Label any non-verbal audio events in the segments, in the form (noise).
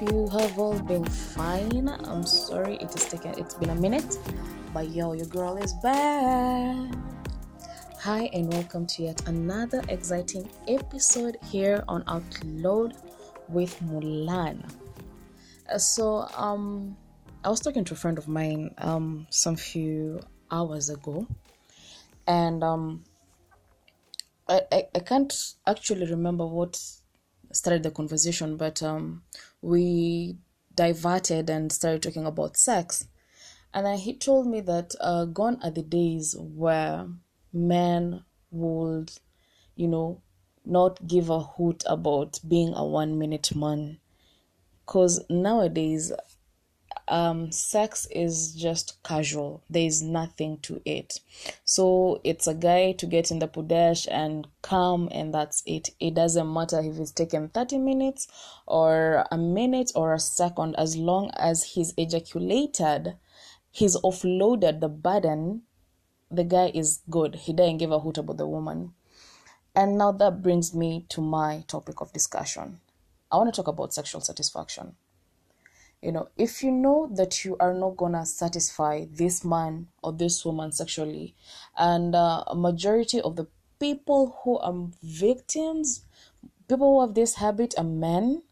you have all been fine. I'm sorry it has taken it's been a minute, but yo, your girl is back. Hi and welcome to yet another exciting episode here on Outload with Mulan. Uh, So um I was talking to a friend of mine um some few hours ago and um I, I, I can't actually remember what started the conversation, but um, we diverted and started talking about sex. And then he told me that uh, gone are the days where men would, you know, not give a hoot about being a one minute man. Because nowadays, um sex is just casual. There is nothing to it. So it's a guy to get in the pudesh and come and that's it. It doesn't matter if it's taken 30 minutes or a minute or a second as long as he's ejaculated he's offloaded the burden the guy is good. He doesn't give a hoot about the woman. And now that brings me to my topic of discussion. I want to talk about sexual satisfaction you know if you know that you are not gonna satisfy this man or this woman sexually and uh, a majority of the people who are victims people who have this habit are men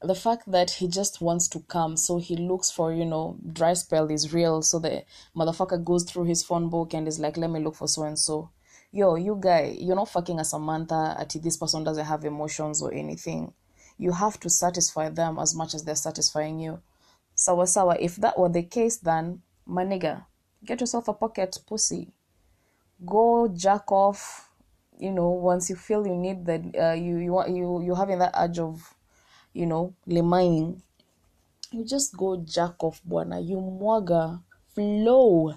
the fact that he just wants to come so he looks for you know dry spell is real so the motherfucker goes through his phone book and is like let me look for so and so yo you guy you're not fucking a samantha at this person doesn't have emotions or anything you have to satisfy them as much as they're satisfying you. Sawa sawa if that were the case then my nigga get yourself a pocket pussy. Go jack off you know once you feel you need that uh, you you want you you're having that urge of you know lemain you just go jack off bwana you mwaga flow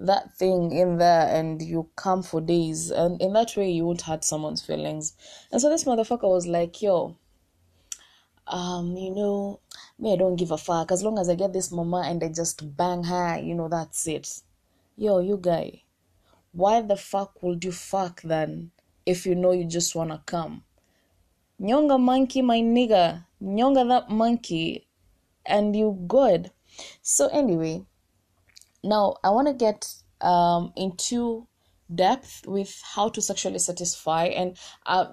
that thing in there and you come for days. And in that way you won't hurt someone's feelings. And so this motherfucker was like yo um, you know, me, I don't give a fuck. As long as I get this mama and I just bang her, you know, that's it. Yo, you guy, why the fuck would you fuck then if you know you just wanna come? Nyonga monkey, my nigga. Nyonga that monkey and you good. So anyway, now I want to get um, into depth with how to sexually satisfy and uh,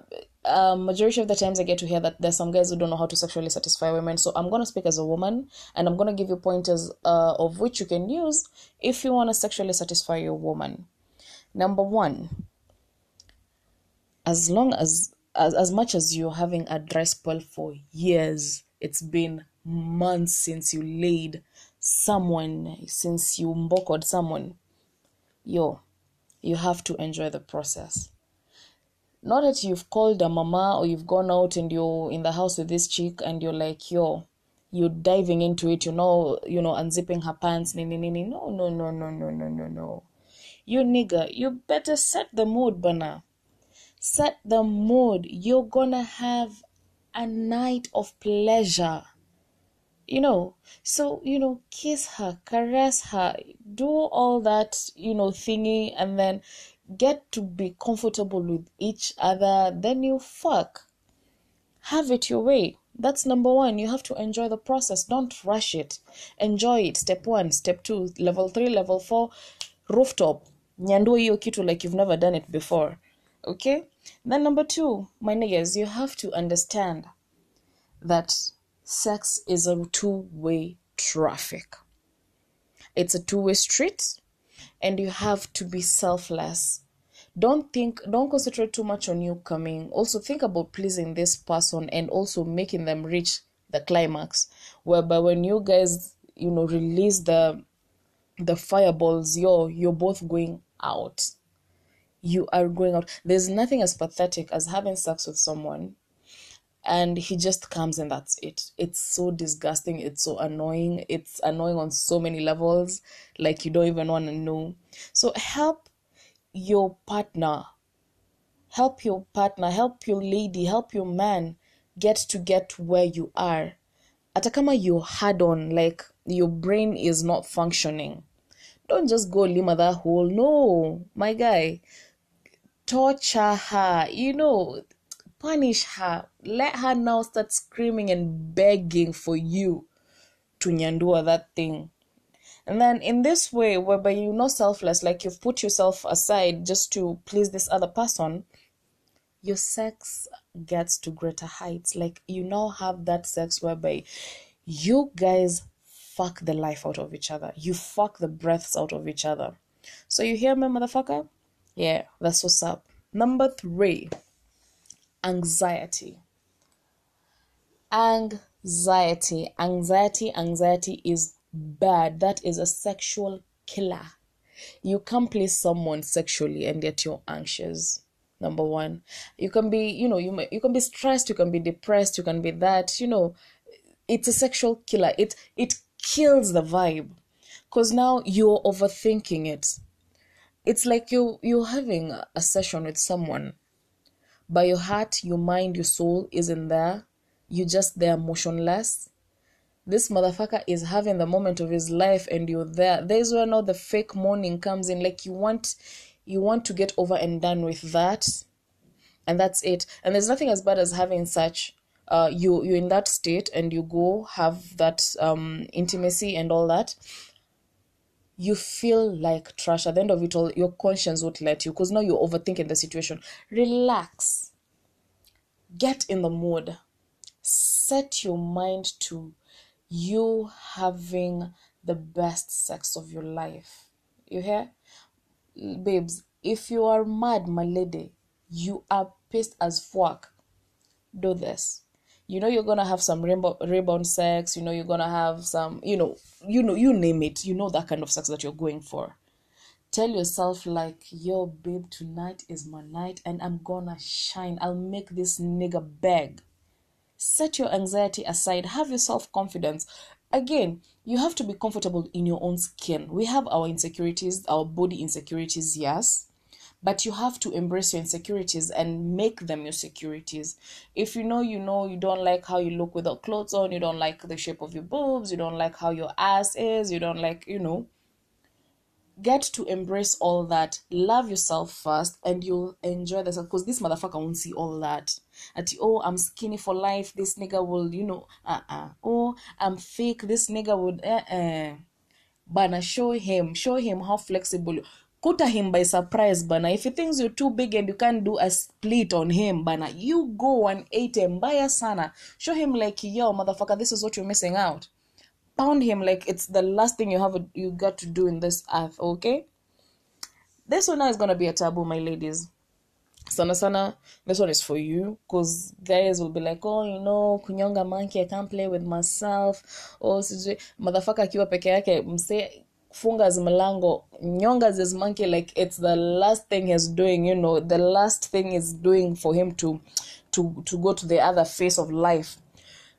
uh, majority of the times i get to hear that there's some guys who don't know how to sexually satisfy women. So i'm to speak as a woman and i'm to give you pointers uh, of which you can use if you want to sexually satisfy your woman. Number one as long as as, as much as you're having a dry spell for years it's been months since you laid someone since you mboked someone yo you have to enjoy the process not that you've called a mama or you've gone out and you're in the house with this chick and you're like, yo, you're diving into it, you know, you know, unzipping her pants, nini nini. No, no, no, no, no, no, no, no. You nigga, you better set the mood, bana. Set the mood. You're gonna have a night of pleasure. You know, so you know, kiss her, caress her, do all that, you know, thingy, and then get to be comfortable with each other then you fuck. Have it your way. That's number one. You have to enjoy the process. Don't rush it. Enjoy it. Step one step two level three level four rooftop. Nyandue hiyo kitu like you've never done it before. Okay? Then number two my niggas you have to understand that sex is a two-way traffic. It's a two-way street and you have to be selfless. Don't think don't concentrate too much on you coming also think about pleasing this person and also making them reach the climax whereby when you guys you know release the the fireballs you're you're both going out. You are going out. There's nothing as pathetic as having sex with someone and he just comes and that's it. It's so disgusting. It's so annoying. It's annoying on so many levels. Like you don't even want to know. So help your partner. Help your partner. Help your lady. Help your man get to get where you are. Hata kama you're hard on like your brain is not functioning. Don't just go lima that hole. No my guy. Torture her. You know punish her. Let her now start screaming and begging for you to nyandua that thing. And then in this way whereby you're not selfless like you've put yourself aside just to please this other person your sex gets to greater heights. Like you now have that sex whereby you guys fuck the life out of each other. You fuck the breaths out of each other. So you hear me motherfucker? Yeah that's what's up. Number three anxiety. Anxiety. Anxiety anxiety is bad. That is a sexual killer. You can't please someone sexually and yet you're anxious number one. You can be you know you may, you can be stressed you can be depressed you can be that you know it's a sexual killer. It it kills the vibe. Because now you're overthinking it. It's like you you're having a session with someone but your heart your mind your soul isn't there. You're just there motionless. This motherfucker is having the moment of his life and you're there. There's where now the fake mourning comes in. Like you want you want to get over and done with that. And that's it. And there's nothing as bad as having such uh you you're in that state and you go have that um intimacy and all that you feel like trash. At the end of it all your conscience won't let you because now you're overthinking the situation. Relax. Get in the mood. Set your mind to you having the best sex of your life. You hear? Babes if you are mad my lady you are pissed as fuck. Do this you know you're gonna have some rainbow rebound sex you know you're gonna have some you know you know you name it you know that kind of sex that you're going for. Tell yourself like yo babe tonight is my night and i'm gonna shine. I'll make this nigga beg. Set your anxiety aside. Have your self confidence again you have to be comfortable in your own skin. We have our insecurities our body insecurities yes but you have to embrace your insecurities and make them your securities. If you know you know you don't like how you look without clothes on you don't like the shape of your boobs you don't like how your ass is you don't like you know. Get to embrace all that. Love yourself first and you'll enjoy this because this motherfucker won't see all that. At oh i'm skinny for life. This nigga will you know uh-uh. Oh i'm fake. This nigga would uh-uh. Bana show him show him how flexible kuta him by surprise bana. If he thinks you're too big and you can't do a split on him bana you go and eat him. 180 mbaya sana. Show him like yo motherfucker this is what you're missing out. Pound him like it's the last thing you have you got to do in this earth okay? This one now is gonna be a taboo my ladies. Sana sana this one is for you because guys will be like oh you know kunyonga monkey i can't play with myself. Oh motherfucker akiwa peke yake mse funga mlango nyonga his monkey like it's the last thing he's doing you know the last thing he's doing for him to to to go to the other face of life.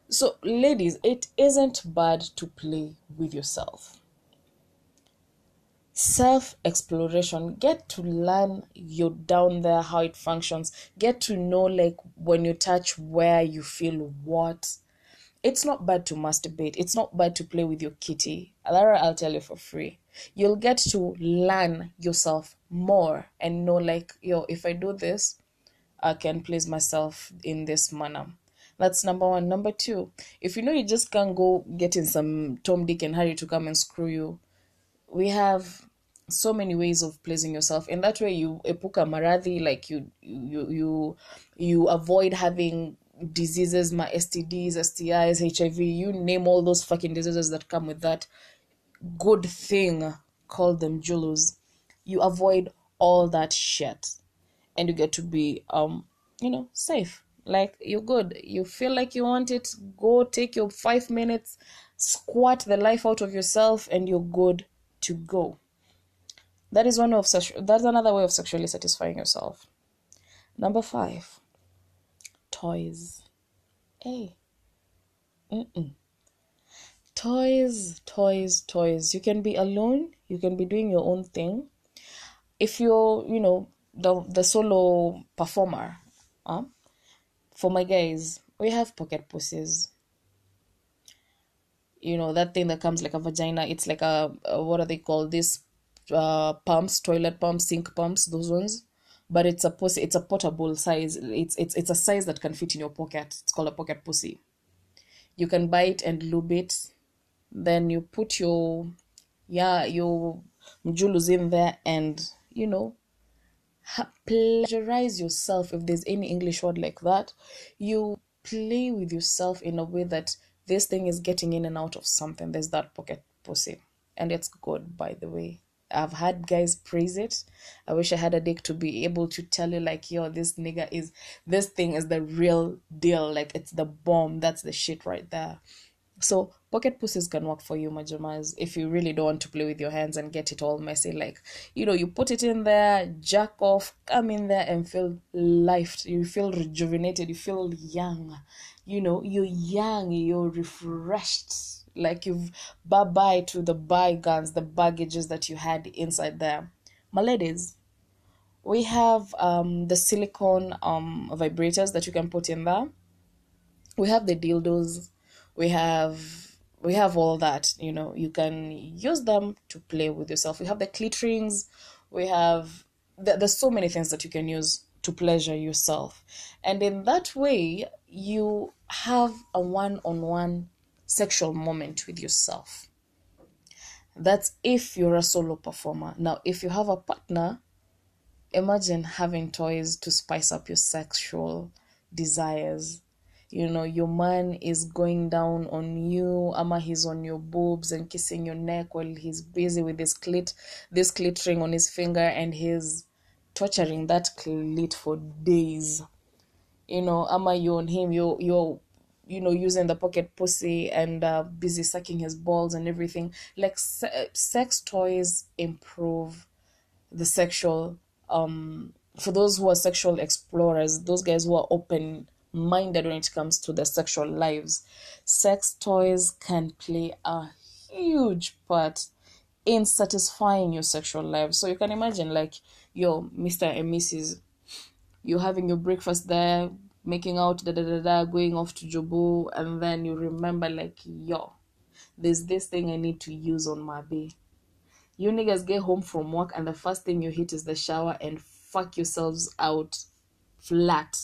So ladies it isn't bad to play with yourself. Self exploration get to learn you down there how it functions. Get to know like when you touch where you feel what it's not bad to masturbate. It's not bad to play with your kitty. Alara, i'll tell you for free. You'll get to learn yourself more and know like yo if i do this i can please myself in this manner. That's number one. Number two if you know you just can't go getting some tom dick and harry to come and screw you we have so many ways of pleasing yourself. And that way you epuka maradhi like you you you you avoid having diseases my stds stis hiv you name all those fucking diseases that come with that good thing call them julus you avoid all that shit and you get to be um you know safe. Like you're good. You feel like you want it go take your five minutes squat the life out of yourself and you're good to go. That is one of such that's another way of sexually satisfying yourself. Number five toys. Hey Mm-mm. toys toys toys. You can be alone. You can be doing your own thing. If you're you know the the solo performer huh? for my guys we have pocket pussies. You know that thing that comes like a vagina. It's like a, a what are they called? These uh pumps toilet pumps sink pumps those ones but it's a pussy. It's a portable size. It's it's it's a size that can fit in your pocket. It's called a pocket pussy. You can buy it and lube it. Then you put your yeah your mjulus in there and you know ha- pleasurize yourself if there's any english word like that you play with yourself in a way that this thing is getting in and out of something there's that pocket pussy and it's good by the way i've had guys praise it i wish i had a dick to be able to tell you like yo this nigga is this thing is the real deal like it's the bomb that's the shit right there so pocket pussies can work for you, majamas, if you really don't want to play with your hands and get it all messy. Like, you know, you put it in there, jack off, come in there and feel life. You feel rejuvenated, you feel young. You know, you're young, you're refreshed. Like you've bye bye to the bygones, the baggages that you had inside there. My ladies, we have um the silicone um vibrators that you can put in there. We have the dildos we have we have all that you know you can use them to play with yourself we have the clit rings we have there's so many things that you can use to pleasure yourself and in that way you have a one-on-one sexual moment with yourself. That's if you're a solo performer now if you have a partner imagine having toys to spice up your sexual desires. You know your man is going down on you ama he's on your boobs and kissing your neck while he's busy with his clit this clit ring on his finger and he's torturing that clit for days. You know ama you on him you're you're you know using the pocket pussy and uh, busy sucking his balls and everything like se- sex toys improve the sexual um for those who are sexual explorers those guys who are open minded when it comes to their sexual lives. Sex toys can play a huge part in satisfying your sexual life. So you can imagine, like, yo, Mr. and Mrs., you're having your breakfast there, making out, da da da da, going off to Jobu, and then you remember, like, yo, there's this thing I need to use on my bae. You niggas get home from work, and the first thing you hit is the shower and fuck yourselves out flat.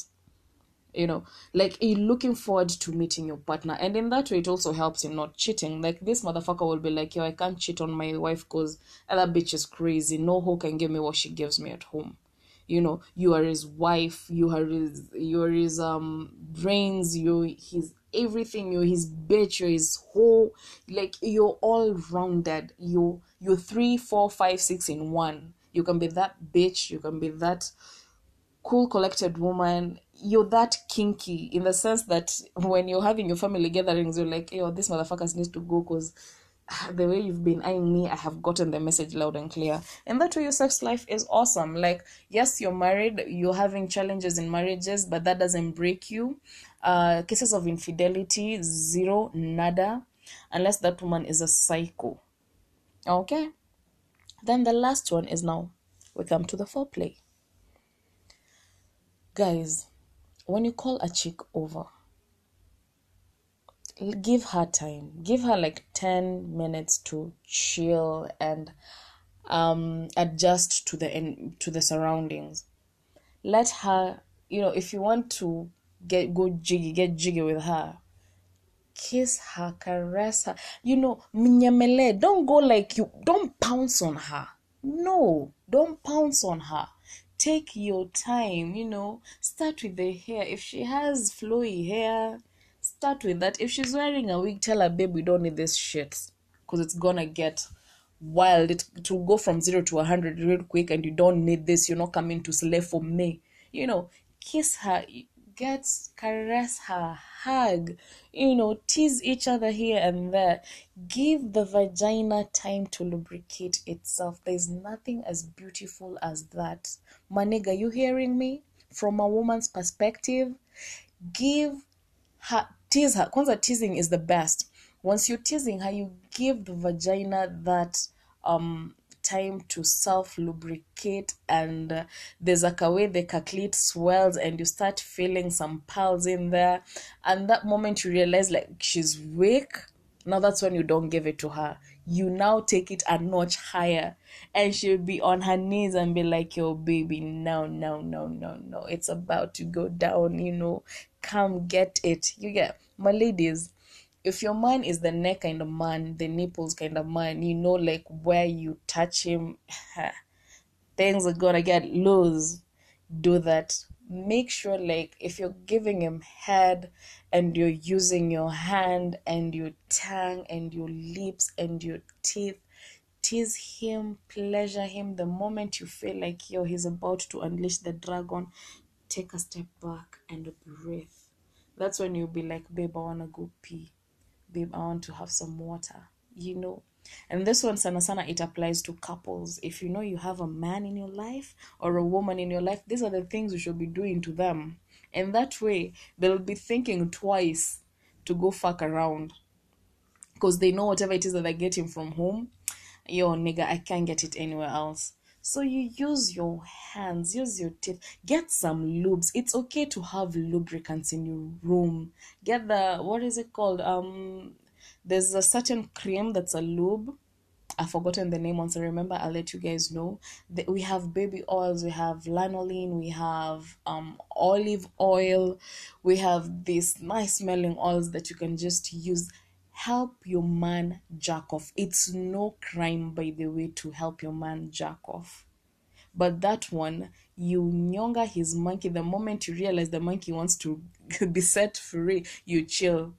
You know like you're looking forward to meeting your partner. And in that way it also helps in not cheating. Like this motherfucker will be like yo i can't cheat on my wife because other bitch is crazy. No hoe can give me what she gives me at home you know you are his wife you are his you are his um brains you his everything you're his bitch you're his whole like you're all rounded. You you're three four five six in one. You can be that bitch you can be that cool collected woman. You're that kinky in the sense that when you're having your family gatherings you're like yo this motherfuckers needs to go because (sighs) the way you've been eyeing me i have gotten the message loud and clear. And that way your sex life is awesome. Like yes you're married you're having challenges in marriages but that doesn't break you. Uh cases of infidelity zero nada unless that woman is a psycho. Okay? Then the last one is now we come to the foreplay. Guys when you call a chick over give her time. Give her like 10 minutes to chill and um adjust to the to the surroundings. Let her you know if you want to get go jiggy get jiggy with her kiss her caress her. You know mnyamele don't go like you don't pounce on her. No don't pounce on her. Take your time you know. Start with the hair. If she has flowy hair start with that if she's wearing a wig tell her babe we don't need this shit because it's gonna get wild. It, will go from zero to a hundred real quick and you don't need this. You're not coming to slay for me. You know kiss her get caress her hug you know tease each other here and there. Give the vagina time to lubricate itself. There's nothing as beautiful as that. Maniga you hearing me? From a woman's perspective give her tease her kwanza teasing is the best. Once you're teasing her you give the vagina that um time to self lubricate and uh, there's like a way the caclet swells and you start feeling some pulse in there. And that moment you realize like she's weak now that's when you don't give it to her. You now take it a notch higher. And she'll be on her knees and be like yo baby no no no no no it's about to go down you know. Come get it. You get my ladies if your man is the neck kind of man the nipples kind of man you know like where you touch him (laughs) things are gonna get loose. Do that make sure like if you're giving him head and you're using your hand and your tongue and your lips and your teeth tease him pleasure him. The moment you feel like yo he's about to unleash the dragon take a step back and breathe. That's when you'll be like babe i want to go pee. Babe i want to have some water. You know and this one sana sana it applies to couples. If you know you have a man in your life or a woman in your life these are the things you should be doing to them. And that way they'll be thinking twice to go fuck around. Because they know whatever it is that they're getting from home yo nigga i can't get it anywhere else. So you use your hands use your teeth get some lubes. It's okay to have lubricants in your room. Get the what is it called? Um there's a certain cream that's a lube I've forgotten the name. Once I remember, I'll let you guys know. We have baby oils, we have lanolin, we have um olive oil, we have these nice smelling oils that you can just use. Help your man jack off. It's no crime, by the way, to help your man jack off. But that one, you nyonga his monkey. The moment you realize the monkey wants to (laughs) be set free, you chill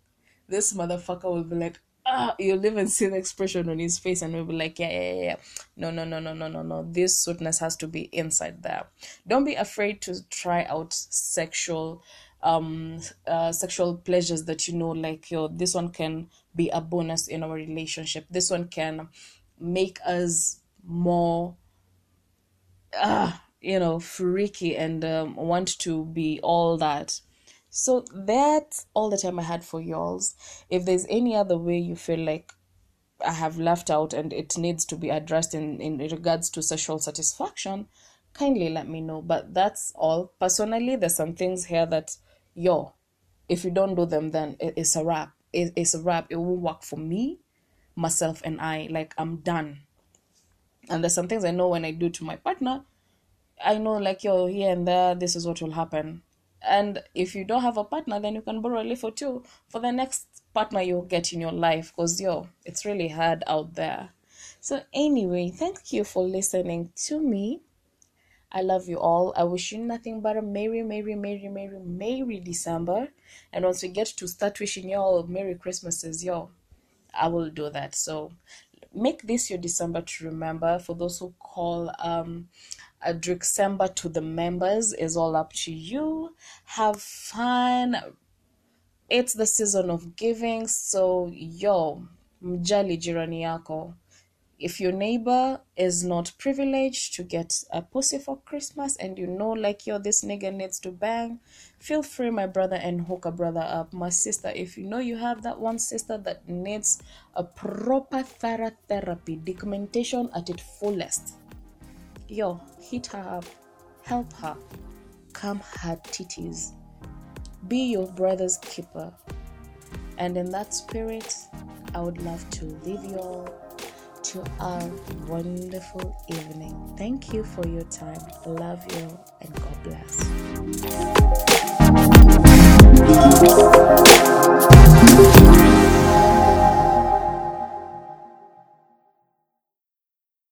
this motherfucker will be like, ah, you'll even see the expression on his face and we'll be like, yeah, yeah, yeah. No, no, no, no, no, no, no. This sweetness has to be inside there. Don't be afraid to try out sexual um uh sexual pleasures that you know like yo this one can be a bonus in our relationship this one can make us more uh you know freaky and um, want to be all that so that's all the time I had for y'all's. If there's any other way you feel like I have left out and it needs to be addressed in, in regards to sexual satisfaction, kindly let me know. But that's all. Personally, there's some things here that, yo, if you don't do them, then it's a wrap. It's a wrap. It won't work for me, myself, and I. Like, I'm done. And there's some things I know when I do to my partner, I know, like, yo, here and there, this is what will happen and if you don't have a partner then you can borrow a leaf or two for the next partner you'll get in your life because yo it's really hard out there so anyway thank you for listening to me I love you all. I wish you nothing but a merry, merry, merry, merry, merry December. And once we get to start wishing you all Merry Christmases, yo, I will do that. So make this your December to remember. For those who call um a December to the members is all up to you. Have fun. It's the season of giving, so yo, mjali jirani yako. If your neighbor is not privileged to get a pussy for Christmas and you know like yo this nigga needs to bang, feel free my brother and hook a brother up. My sister, if you know you have that one sister that needs a proper thorough therapy, documentation at its fullest yo, hit her up, help her, calm her titties, be your brother's keeper. And in that spirit, I would love to leave you all to a wonderful evening. Thank you for your time. Love you and God bless.